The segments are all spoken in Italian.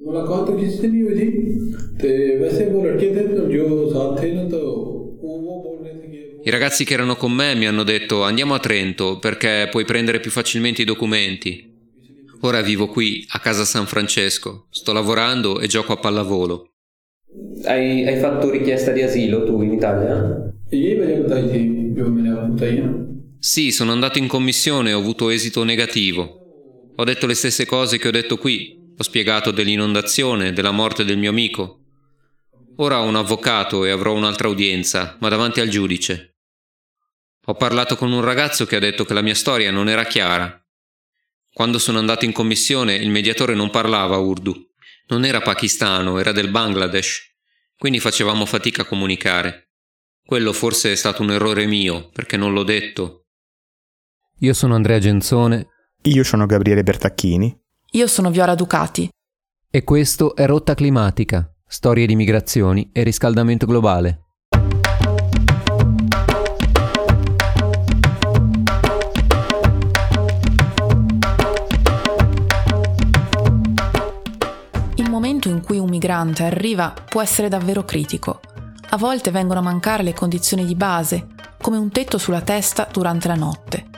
मुलाकात तो किसी से नहीं हुई थी तो वैसे वो लड़के थे तो जो साथ थे ना तो वो वो बोल रहे थे कि I ragazzi che erano con me mi hanno detto andiamo a Trento perché puoi prendere più facilmente i documenti. Ora vivo qui, a casa San Francesco, sto lavorando e gioco a pallavolo. Hai, hai fatto richiesta di asilo tu in Italia? यही वजह बताई थी जो मैंने आपको बताई है ना Sì, sono andato in commissione e ho avuto esito negativo. Ho detto le stesse cose che ho detto qui. ho spiegato dell'inondazione, della morte del mio amico. Ora ho un avvocato e avrò un'altra udienza, ma davanti al giudice. Ho parlato con un ragazzo che ha detto che la mia storia non era chiara. Quando sono andato in commissione il mediatore non parlava urdu. Non era pakistano, era del Bangladesh. Quindi facevamo fatica a comunicare. Quello forse è stato un errore mio, perché non l'ho detto. Io sono Andrea Genzone Io sono Gabriele Bertacchini. Io sono Viola Ducati. e questo è Rotta Climatica, storie di migrazioni e riscaldamento globale. Il momento in cui un migrante arriva può essere davvero critico. A volte vengono a mancare le condizioni di base, come un tetto sulla testa durante la notte.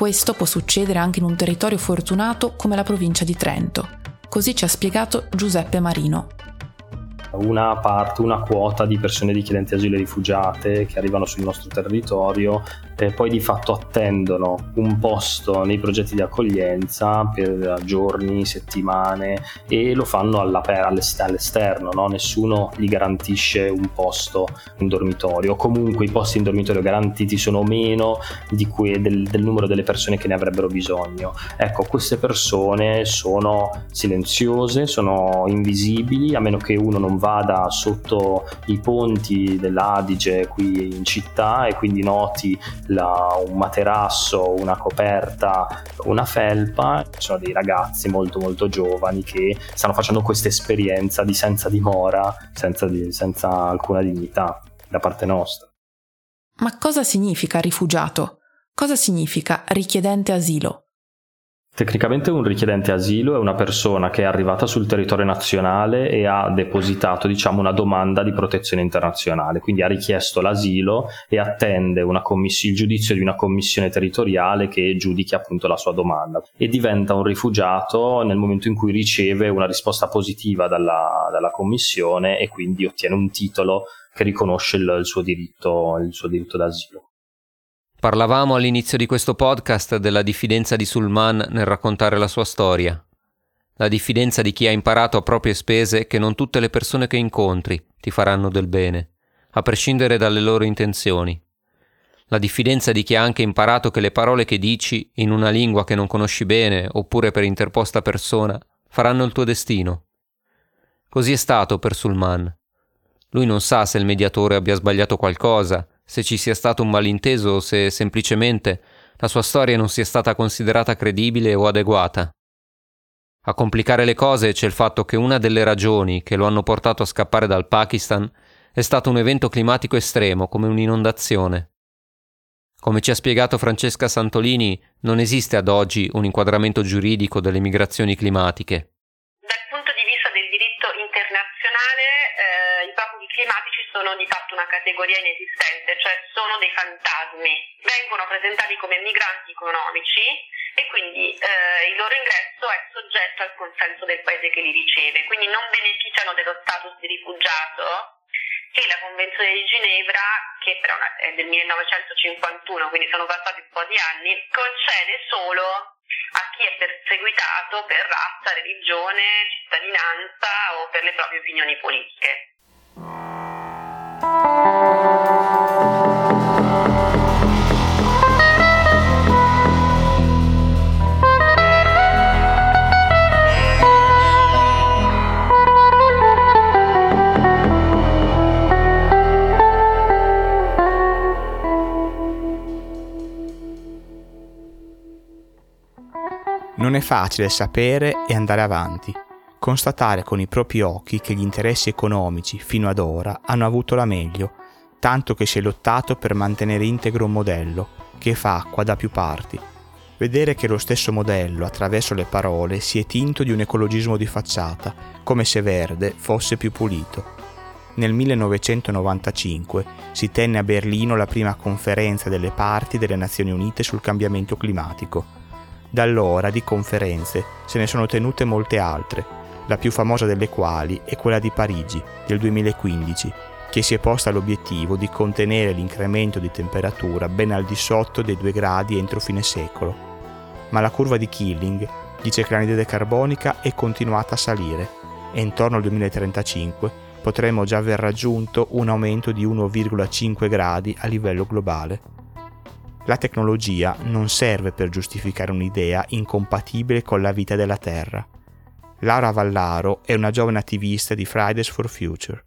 Questo può succedere anche in un territorio fortunato come la provincia di Trento. Così ci ha spiegato Giuseppe Marino. Una parte, una quota di persone richiedenti asilo e rifugiate che arrivano sul nostro territorio e poi di fatto attendono un posto nei progetti di accoglienza per giorni, settimane e lo fanno all'esterno, no? nessuno gli garantisce un posto in dormitorio, comunque i posti in dormitorio garantiti sono meno cui- del, del numero delle persone che ne avrebbero bisogno. Ecco, queste persone sono silenziose, sono invisibili, a meno che uno non vada sotto i ponti dell'Adige qui in città e quindi noti la- un materasso, una coperta, una felpa. Ci sono dei ragazzi molto molto giovani che stanno facendo questa esperienza di senza dimora, senza, di- senza alcuna dignità da parte nostra. Ma cosa significa rifugiato? Cosa significa richiedente asilo? Tecnicamente un richiedente asilo è una persona che è arrivata sul territorio nazionale e ha depositato diciamo, una domanda di protezione internazionale, quindi ha richiesto l'asilo e attende commiss- il giudizio di una commissione territoriale che giudichi appunto la sua domanda e diventa un rifugiato nel momento in cui riceve una risposta positiva dalla, dalla commissione e quindi ottiene un titolo che riconosce il, il suo diritto, il suo diritto d'asilo. Parlavamo all'inizio di questo podcast della diffidenza di Sulman nel raccontare la sua storia. La diffidenza di chi ha imparato a proprie spese che non tutte le persone che incontri ti faranno del bene, a prescindere dalle loro intenzioni. La diffidenza di chi ha anche imparato che le parole che dici in una lingua che non conosci bene oppure per interposta persona faranno il tuo destino. Così è stato per Sulman. Lui non sa se il mediatore abbia sbagliato qualcosa, se ci sia stato un malinteso o se semplicemente la sua storia non sia stata considerata credibile o adeguata. A complicare le cose c'è il fatto che una delle ragioni che lo hanno portato a scappare dal Pakistan è stato un evento climatico estremo come un'inondazione. Come ci ha spiegato Francesca Santolini, non esiste ad oggi un inquadramento giuridico delle migrazioni climatiche. Categoria inesistente, cioè sono dei fantasmi. Vengono presentati come migranti economici e quindi eh, il loro ingresso è soggetto al consenso del paese che li riceve, quindi non beneficiano dello status di rifugiato che la Convenzione di Ginevra, che però è del 1951, quindi sono passati un po' di anni, concede solo a chi è perseguitato per razza, religione, cittadinanza o per le proprie opinioni politiche. Non è facile sapere e andare avanti, constatare con i propri occhi che gli interessi economici fino ad ora hanno avuto la meglio, tanto che si è lottato per mantenere integro un modello che fa acqua da più parti. vedere che lo stesso modello, attraverso le parole, si è tinto di un ecologismo di facciata, come se verde fosse più pulito. Nel 1995 si tenne a Berlino la prima conferenza delle parti delle Nazioni Unite sul cambiamento climatico. Da allora di conferenze se ne sono tenute molte altre, la più famosa delle quali è quella di Parigi del 2015, che si è posta l'obiettivo di contenere l'incremento di temperatura ben al di sotto dei 2 gradi entro fine secolo. Ma la curva di Killing dice che l'anidride carbonica è continuata a salire e intorno al 2035 potremmo già aver raggiunto un aumento di 1,5 gradi a livello globale. La tecnologia non serve per giustificare un'idea incompatibile con la vita della Terra. Laura Vallaro è una giovane attivista di Fridays for Future.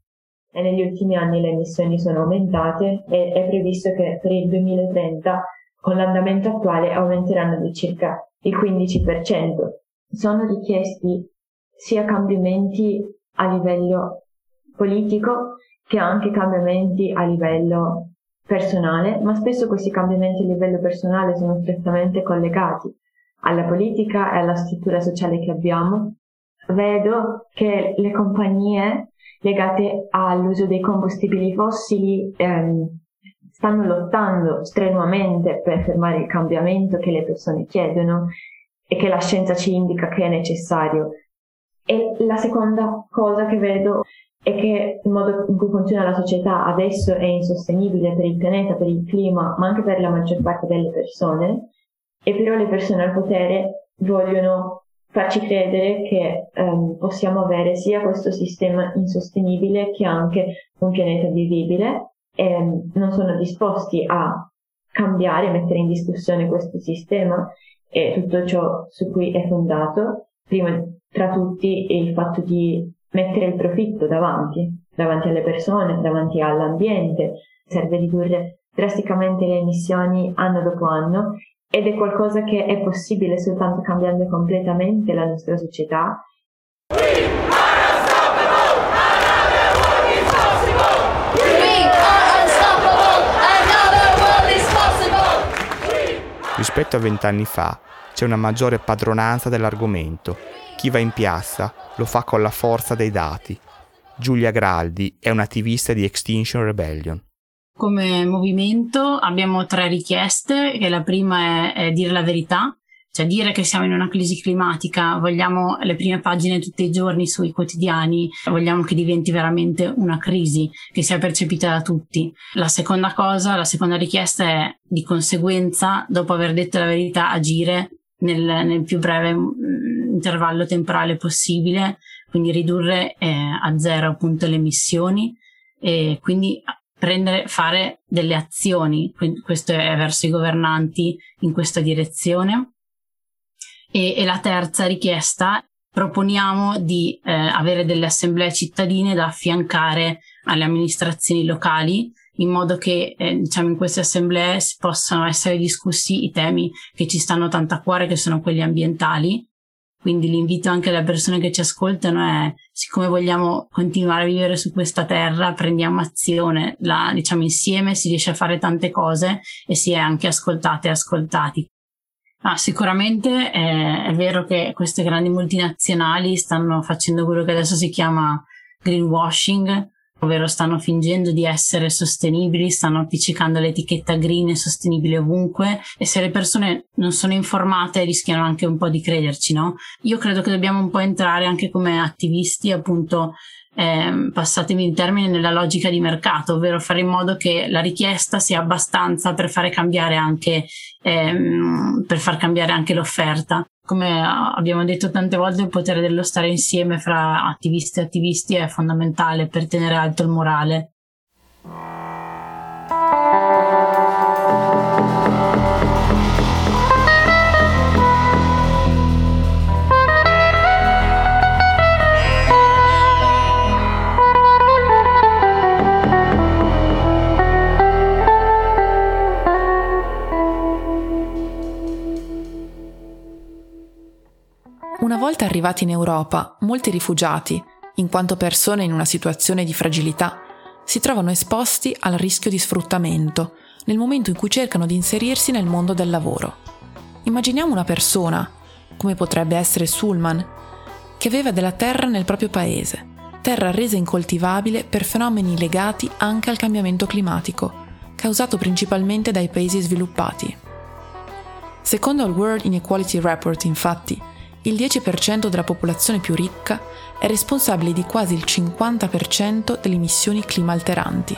E negli ultimi anni le emissioni sono aumentate e è previsto che per il 2030 con l'andamento attuale aumenteranno di circa il 15%. Sono richiesti sia cambiamenti a livello politico che anche cambiamenti a livello personale, ma spesso questi cambiamenti a livello personale sono strettamente collegati alla politica e alla struttura sociale che abbiamo. Vedo che le compagnie legate all'uso dei combustibili fossili ehm, stanno lottando strenuamente per fermare il cambiamento che le persone chiedono e che la scienza ci indica che è necessario. E la seconda cosa che vedo e che il modo in cui funziona la società adesso è insostenibile per il pianeta, per il clima, ma anche per la maggior parte delle persone, e però le persone al potere vogliono farci credere che um, possiamo avere sia questo sistema insostenibile che anche un pianeta vivibile. E um, non sono disposti a cambiare, mettere in discussione questo sistema. E tutto ciò su cui è fondato, prima tra tutti il fatto di mettere il profitto davanti, davanti alle persone, davanti all'ambiente, serve ridurre drasticamente le emissioni anno dopo anno ed è qualcosa che è possibile soltanto cambiando completamente la nostra società. Rispetto a vent'anni fa c'è una maggiore padronanza dell'argomento. Chi va in piazza lo fa con la forza dei dati. Giulia Graldi è un'attivista di Extinction Rebellion. Come movimento abbiamo tre richieste, la prima è, è dire la verità, cioè dire che siamo in una crisi climatica, vogliamo le prime pagine tutti i giorni sui quotidiani, vogliamo che diventi veramente una crisi, che sia percepita da tutti. La seconda cosa, la seconda richiesta è di conseguenza, dopo aver detto la verità, agire nel, nel più breve mm, intervallo temporale possibile, quindi ridurre eh, a zero appunto le emissioni e quindi prendere, fare delle azioni, quindi questo è verso i governanti in questa direzione. E, e la terza richiesta, proponiamo di eh, avere delle assemblee cittadine da affiancare alle amministrazioni locali in modo che eh, diciamo in queste assemblee possano essere discussi i temi che ci stanno tanto a cuore, che sono quelli ambientali. Quindi l'invito anche alle persone che ci ascoltano è, siccome vogliamo continuare a vivere su questa terra, prendiamo azione, la, diciamo insieme si riesce a fare tante cose e si è anche ascoltate e ascoltati. Ah, sicuramente è, è vero che queste grandi multinazionali stanno facendo quello che adesso si chiama greenwashing, ovvero stanno fingendo di essere sostenibili, stanno appiccicando l'etichetta green e sostenibile ovunque e se le persone non sono informate rischiano anche un po' di crederci, no? Io credo che dobbiamo un po' entrare anche come attivisti appunto eh, passatemi il termine, nella logica di mercato, ovvero fare in modo che la richiesta sia abbastanza per fare cambiare anche, ehm, per far cambiare anche l'offerta. Come abbiamo detto tante volte, il potere dello stare insieme fra attivisti e attivisti è fondamentale per tenere alto il morale. Volta arrivati in Europa, molti rifugiati, in quanto persone in una situazione di fragilità, si trovano esposti al rischio di sfruttamento nel momento in cui cercano di inserirsi nel mondo del lavoro. Immaginiamo una persona, come potrebbe essere Sulman, che aveva della terra nel proprio paese, terra resa incoltivabile per fenomeni legati anche al cambiamento climatico, causato principalmente dai paesi sviluppati. Secondo il World Inequality Report, infatti, il 10% della popolazione più ricca è responsabile di quasi il 50% delle emissioni climalteranti.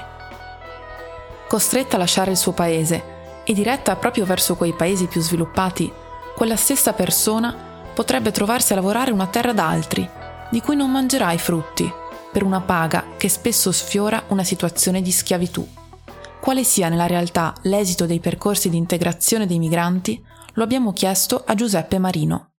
Costretta a lasciare il suo paese e diretta proprio verso quei paesi più sviluppati, quella stessa persona potrebbe trovarsi a lavorare una terra d'altri, di cui non mangerà i frutti, per una paga che spesso sfiora una situazione di schiavitù. Quale sia nella realtà l'esito dei percorsi di integrazione dei migranti lo abbiamo chiesto a Giuseppe Marino.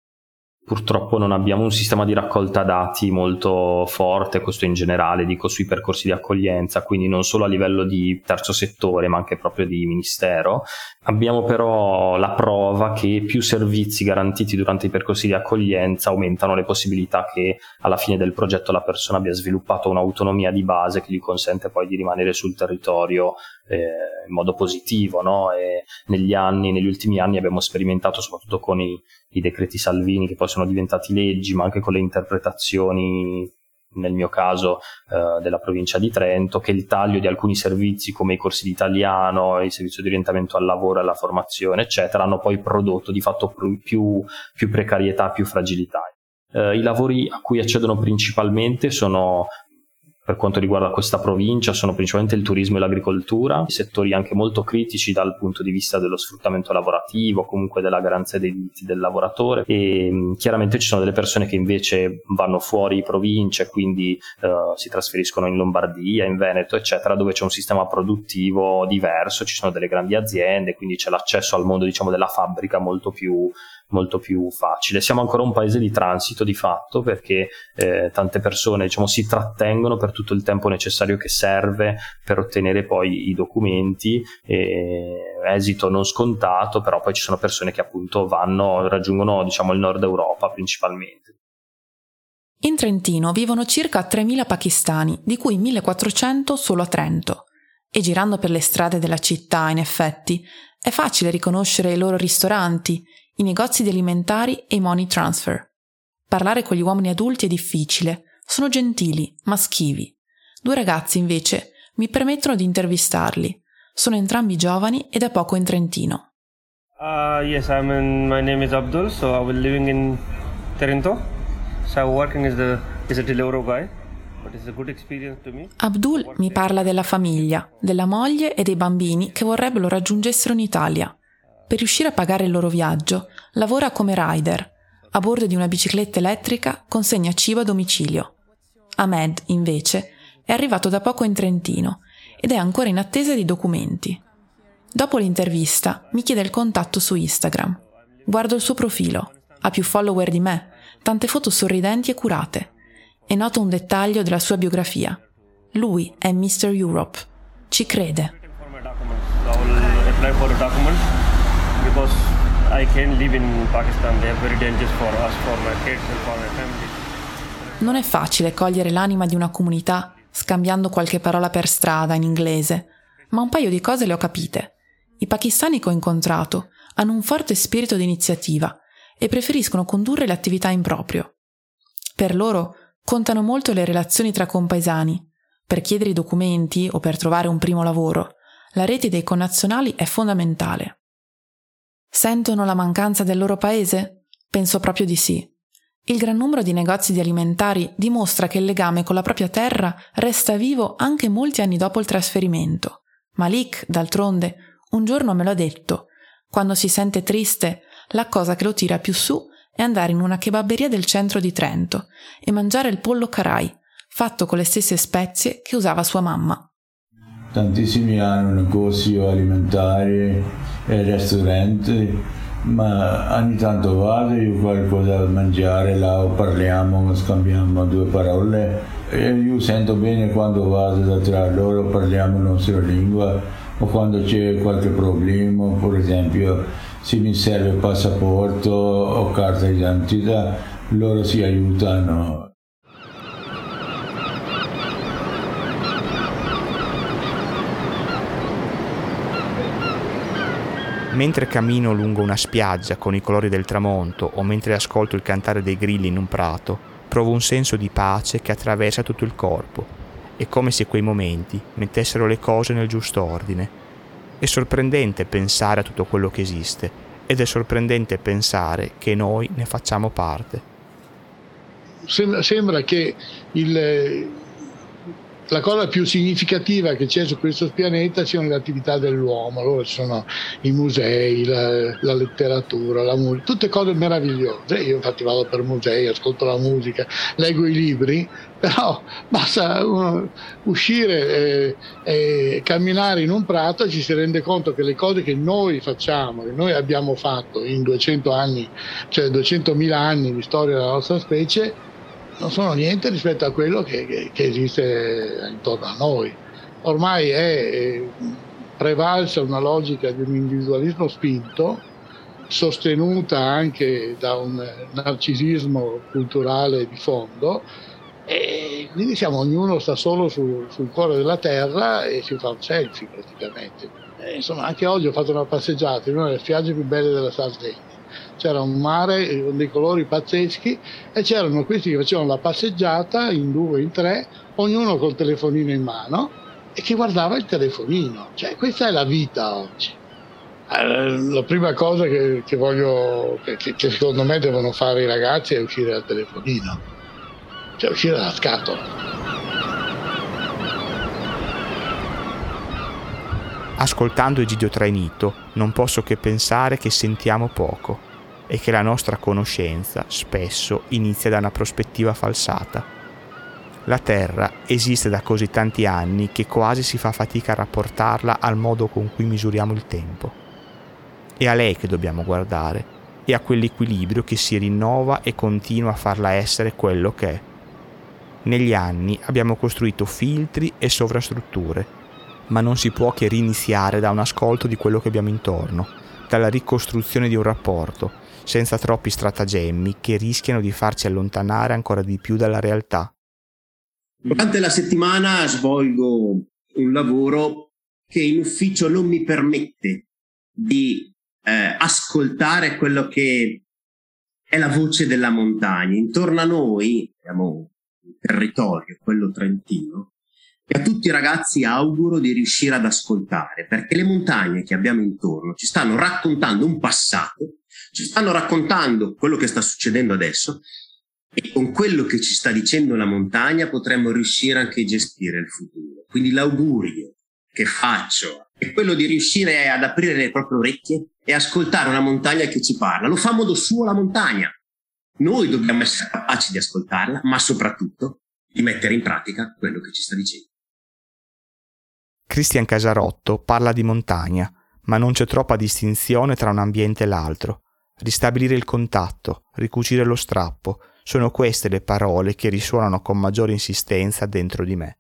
Purtroppo non abbiamo un sistema di raccolta dati molto forte, questo in generale, dico sui percorsi di accoglienza, quindi non solo a livello di terzo settore, ma anche proprio di ministero. Abbiamo però la prova che più servizi garantiti durante i percorsi di accoglienza aumentano le possibilità che alla fine del progetto la persona abbia sviluppato un'autonomia di base che gli consente poi di rimanere sul territorio eh, in modo positivo. No? negli anni, negli ultimi anni abbiamo sperimentato soprattutto con i, i decreti Salvini che poi sono diventati leggi, ma anche con le interpretazioni nel mio caso eh, della provincia di Trento, che il taglio di alcuni servizi come i corsi di italiano, il servizio di orientamento al lavoro alla formazione, eccetera, hanno poi prodotto di fatto più, più precarietà, più fragilità. Eh, I lavori a cui accedono principalmente sono per quanto riguarda questa provincia sono principalmente il turismo e l'agricoltura, settori anche molto critici dal punto di vista dello sfruttamento lavorativo, comunque della garanzia dei diritti del lavoratore. E mm, chiaramente ci sono delle persone che invece vanno fuori province, quindi uh, si trasferiscono in Lombardia, in Veneto, eccetera, dove c'è un sistema produttivo diverso, ci sono delle grandi aziende, quindi c'è l'accesso al mondo diciamo della fabbrica molto più molto più facile. Siamo ancora un paese di transito di fatto perché eh, tante persone diciamo, si trattengono per tutto il tempo necessario che serve per ottenere poi i documenti, esito non scontato, però poi ci sono persone che appunto vanno, raggiungono diciamo, il nord Europa principalmente. In Trentino vivono circa 3.000 pakistani, di cui 1.400 solo a Trento. E girando per le strade della città, in effetti, è facile riconoscere i loro ristoranti, i negozi di alimentari e i money transfer. Parlare con gli uomini adulti è difficile, sono gentili, ma schivi. Due ragazzi, invece, mi permettono di intervistarli. Sono entrambi giovani e da poco in Trentino. Uh, yes, I'm in, my name is Abdul, so I was living in Trento. So I'm working as, the, as a delivery guy. Abdul mi parla della famiglia, della moglie e dei bambini che vorrebbero raggiungessero in Italia. Per riuscire a pagare il loro viaggio, lavora come rider. A bordo di una bicicletta elettrica consegna cibo a domicilio. Ahmed, invece, è arrivato da poco in Trentino ed è ancora in attesa di documenti. Dopo l'intervista mi chiede il contatto su Instagram. Guardo il suo profilo. Ha più follower di me, tante foto sorridenti e curate. E noto un dettaglio della sua biografia. Lui è Mr. Europe. Ci crede because I can live in Pakistan. They are very dangerous for us, for my kids and for my family. Non è facile cogliere l'anima di una comunità scambiando qualche parola per strada in inglese, ma un paio di cose le ho capite. I pakistani che ho incontrato hanno un forte spirito di iniziativa e preferiscono condurre le attività in proprio. Per loro contano molto le relazioni tra compaesani. Per chiedere i documenti o per trovare un primo lavoro, la rete dei connazionali è fondamentale. Sentono la mancanza del loro paese? Penso proprio di sì. Il gran numero di negozi di alimentari dimostra che il legame con la propria terra resta vivo anche molti anni dopo il trasferimento. Malik, d'altronde, un giorno me l'ha detto. Quando si sente triste, la cosa che lo tira più su è andare in una kebabberia del centro di Trento e mangiare il pollo carai, fatto con le stesse spezie che usava sua mamma. Tantissimi hanno negozi alimentari e ristoranti, ma ogni tanto vado, io qualcosa da mangiare là parliamo, scambiamo due parole e io sento bene quando vado da tra loro, parliamo la nostra lingua o quando c'è qualche problema, per esempio se mi serve passaporto o carta d'identità, loro si aiutano. Mentre cammino lungo una spiaggia con i colori del tramonto o mentre ascolto il cantare dei grilli in un prato, provo un senso di pace che attraversa tutto il corpo. È come se quei momenti mettessero le cose nel giusto ordine. È sorprendente pensare a tutto quello che esiste ed è sorprendente pensare che noi ne facciamo parte. Sembra, sembra che il, la cosa più significativa che c'è su questo pianeta siano le attività dell'uomo, allora ci sono i musei, la, la letteratura, la musica, tutte cose meravigliose. Io infatti vado per musei, ascolto la musica, leggo i libri, però basta uno, uscire e, e, camminare in un prato e ci si rende conto che le cose che noi facciamo, che noi abbiamo fatto in 200 anni, cioè 200.000 anni di storia della nostra specie, non sono niente rispetto a quello che, che, che esiste intorno a noi. Ormai è prevalsa una logica di un individualismo spinto, sostenuta anche da un narcisismo culturale di fondo, e quindi siamo, ognuno sta solo sul, sul cuore della terra e si fa un selfie praticamente. E insomma, anche oggi ho fatto una passeggiata in una delle spiagge più belle della Sardegna c'era un mare con dei colori pazzeschi e c'erano questi che facevano la passeggiata in due, in tre, ognuno col telefonino in mano e che guardava il telefonino. Cioè, questa è la vita oggi. Eh, la prima cosa che, che voglio, che, che, secondo me devono fare i ragazzi è uscire dal telefonino, cioè uscire dalla scatola. Ascoltando Egidio Trainito non posso che pensare che sentiamo poco e che la nostra conoscenza spesso inizia da una prospettiva falsata. La Terra esiste da così tanti anni che quasi si fa fatica a rapportarla al modo con cui misuriamo il tempo. È a lei che dobbiamo guardare e a quell'equilibrio che si rinnova e continua a farla essere quello che è. Negli anni abbiamo costruito filtri e sovrastrutture, ma non si può che riniziare da un ascolto di quello che abbiamo intorno, dalla ricostruzione di un rapporto, senza troppi stratagemmi che rischiano di farci allontanare ancora di più dalla realtà. Durante la settimana svolgo un lavoro che in ufficio non mi permette di eh, ascoltare quello che è la voce della montagna. Intorno a noi abbiamo un territorio, quello trentino, e a tutti i ragazzi auguro di riuscire ad ascoltare, perché le montagne che abbiamo intorno ci stanno raccontando un passato ci stanno raccontando quello che sta succedendo adesso e con quello che ci sta dicendo la montagna potremmo riuscire anche a gestire il futuro. Quindi l'augurio che faccio è quello di riuscire ad aprire le proprie orecchie e ascoltare una montagna che ci parla. Lo fa a modo suo la montagna. Noi dobbiamo essere capaci di ascoltarla, ma soprattutto di mettere in pratica quello che ci sta dicendo. Cristian Casarotto parla di montagna, ma non c'è troppa distinzione tra un ambiente e l'altro. Ristabilire il contatto, ricucire lo strappo, sono queste le parole che risuonano con maggiore insistenza dentro di me.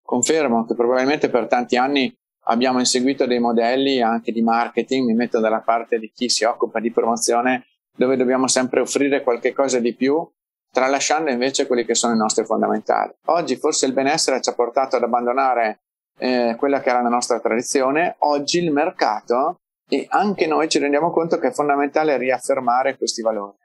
Confermo che probabilmente per tanti anni abbiamo inseguito dei modelli anche di marketing, mi metto dalla parte di chi si occupa di promozione, dove dobbiamo sempre offrire qualche cosa di più, tralasciando invece quelli che sono i nostri fondamentali. Oggi forse il benessere ci ha portato ad abbandonare eh, quella che era la nostra tradizione, oggi il mercato e anche noi ci rendiamo conto che è fondamentale riaffermare questi valori.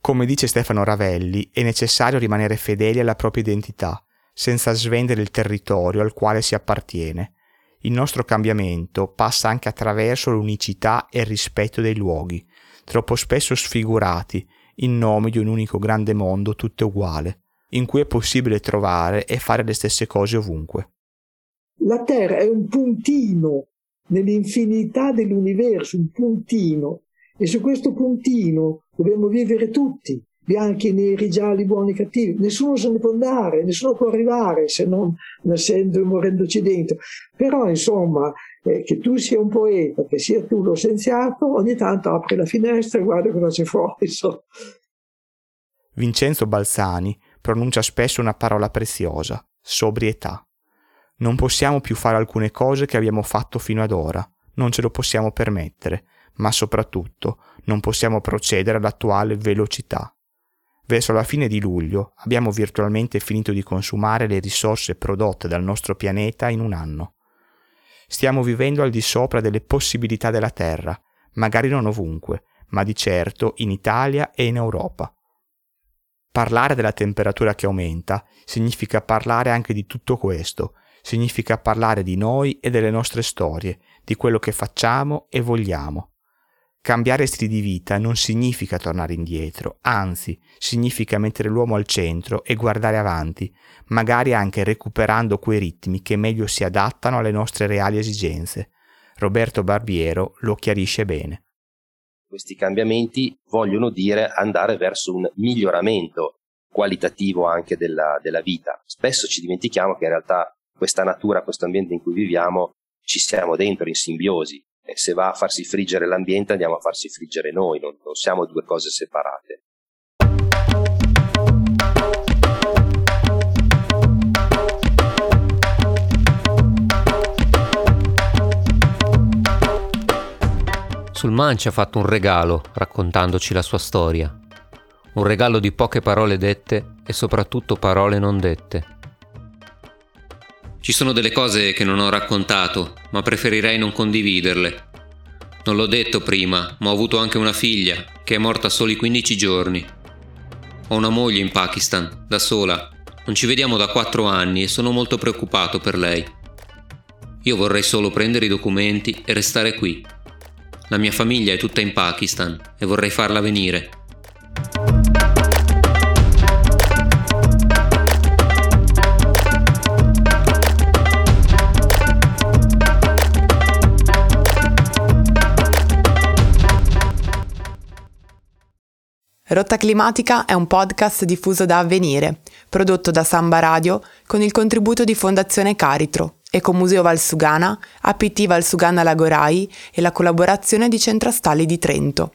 Come dice Stefano Ravelli, è necessario rimanere fedeli alla propria identità, senza svendere il territorio al quale si appartiene. Il nostro cambiamento passa anche attraverso l'unicità e il rispetto dei luoghi, troppo spesso sfigurati in nome di un unico grande mondo tutto uguale, in cui è possibile trovare e fare le stesse cose ovunque. La Terra è un puntino nell'infinità dell'universo, un puntino, e su questo puntino dobbiamo vivere tutti, bianchi, neri, gialli, buoni, cattivi. Nessuno se ne può andare, nessuno può arrivare se non nascendo e morendoci dentro. Però, insomma, eh, che tu sia un poeta, che sia tu lo scienziato, ogni tanto apri la finestra e guarda cosa c'è fuori. So. Vincenzo Balzani pronuncia spesso una parola preziosa, sobrietà. Non possiamo più fare alcune cose che abbiamo fatto fino ad ora, non ce lo possiamo permettere, ma soprattutto non possiamo procedere all'attuale velocità. Verso la fine di luglio abbiamo virtualmente finito di consumare le risorse prodotte dal nostro pianeta in un anno. Stiamo vivendo al di sopra delle possibilità della Terra, magari non ovunque, ma di certo in Italia e in Europa. Parlare della temperatura che aumenta significa parlare anche di tutto questo, significa parlare di noi e delle nostre storie, di quello che facciamo e vogliamo. Cambiare stili di vita non significa tornare indietro, anzi significa mettere l'uomo al centro e guardare avanti, magari anche recuperando quei ritmi che meglio si adattano alle nostre reali esigenze. Roberto Barbiero lo chiarisce bene. Questi cambiamenti vogliono dire andare verso un miglioramento qualitativo anche della, della vita. Spesso ci dimentichiamo che in realtà questa natura, questo ambiente in cui viviamo, ci siamo dentro in simbiosi e se va a farsi friggere l'ambiente andiamo a farsi friggere noi, non, non siamo due cose separate. Sulman ci ha fatto un regalo raccontandoci la sua storia. Un regalo di poche parole dette e soprattutto parole non dette. Ci sono delle cose che non ho raccontato, ma preferirei non condividerle. Non l'ho detto prima, ma ho avuto anche una figlia, che è morta soli 15 giorni. Ho una moglie in Pakistan, da sola. Non ci vediamo da 4 anni e sono molto preoccupato per lei. Io vorrei solo prendere i documenti e restare qui. La mia famiglia è tutta in Pakistan e vorrei farla venire. Rotta Climatica è un podcast diffuso da Avvenire, prodotto da Samba Radio con il contributo di Fondazione Caritro, Ecomuseo Valsugana, APT Valsugana Lagorai e la collaborazione di Centrastalli di Trento.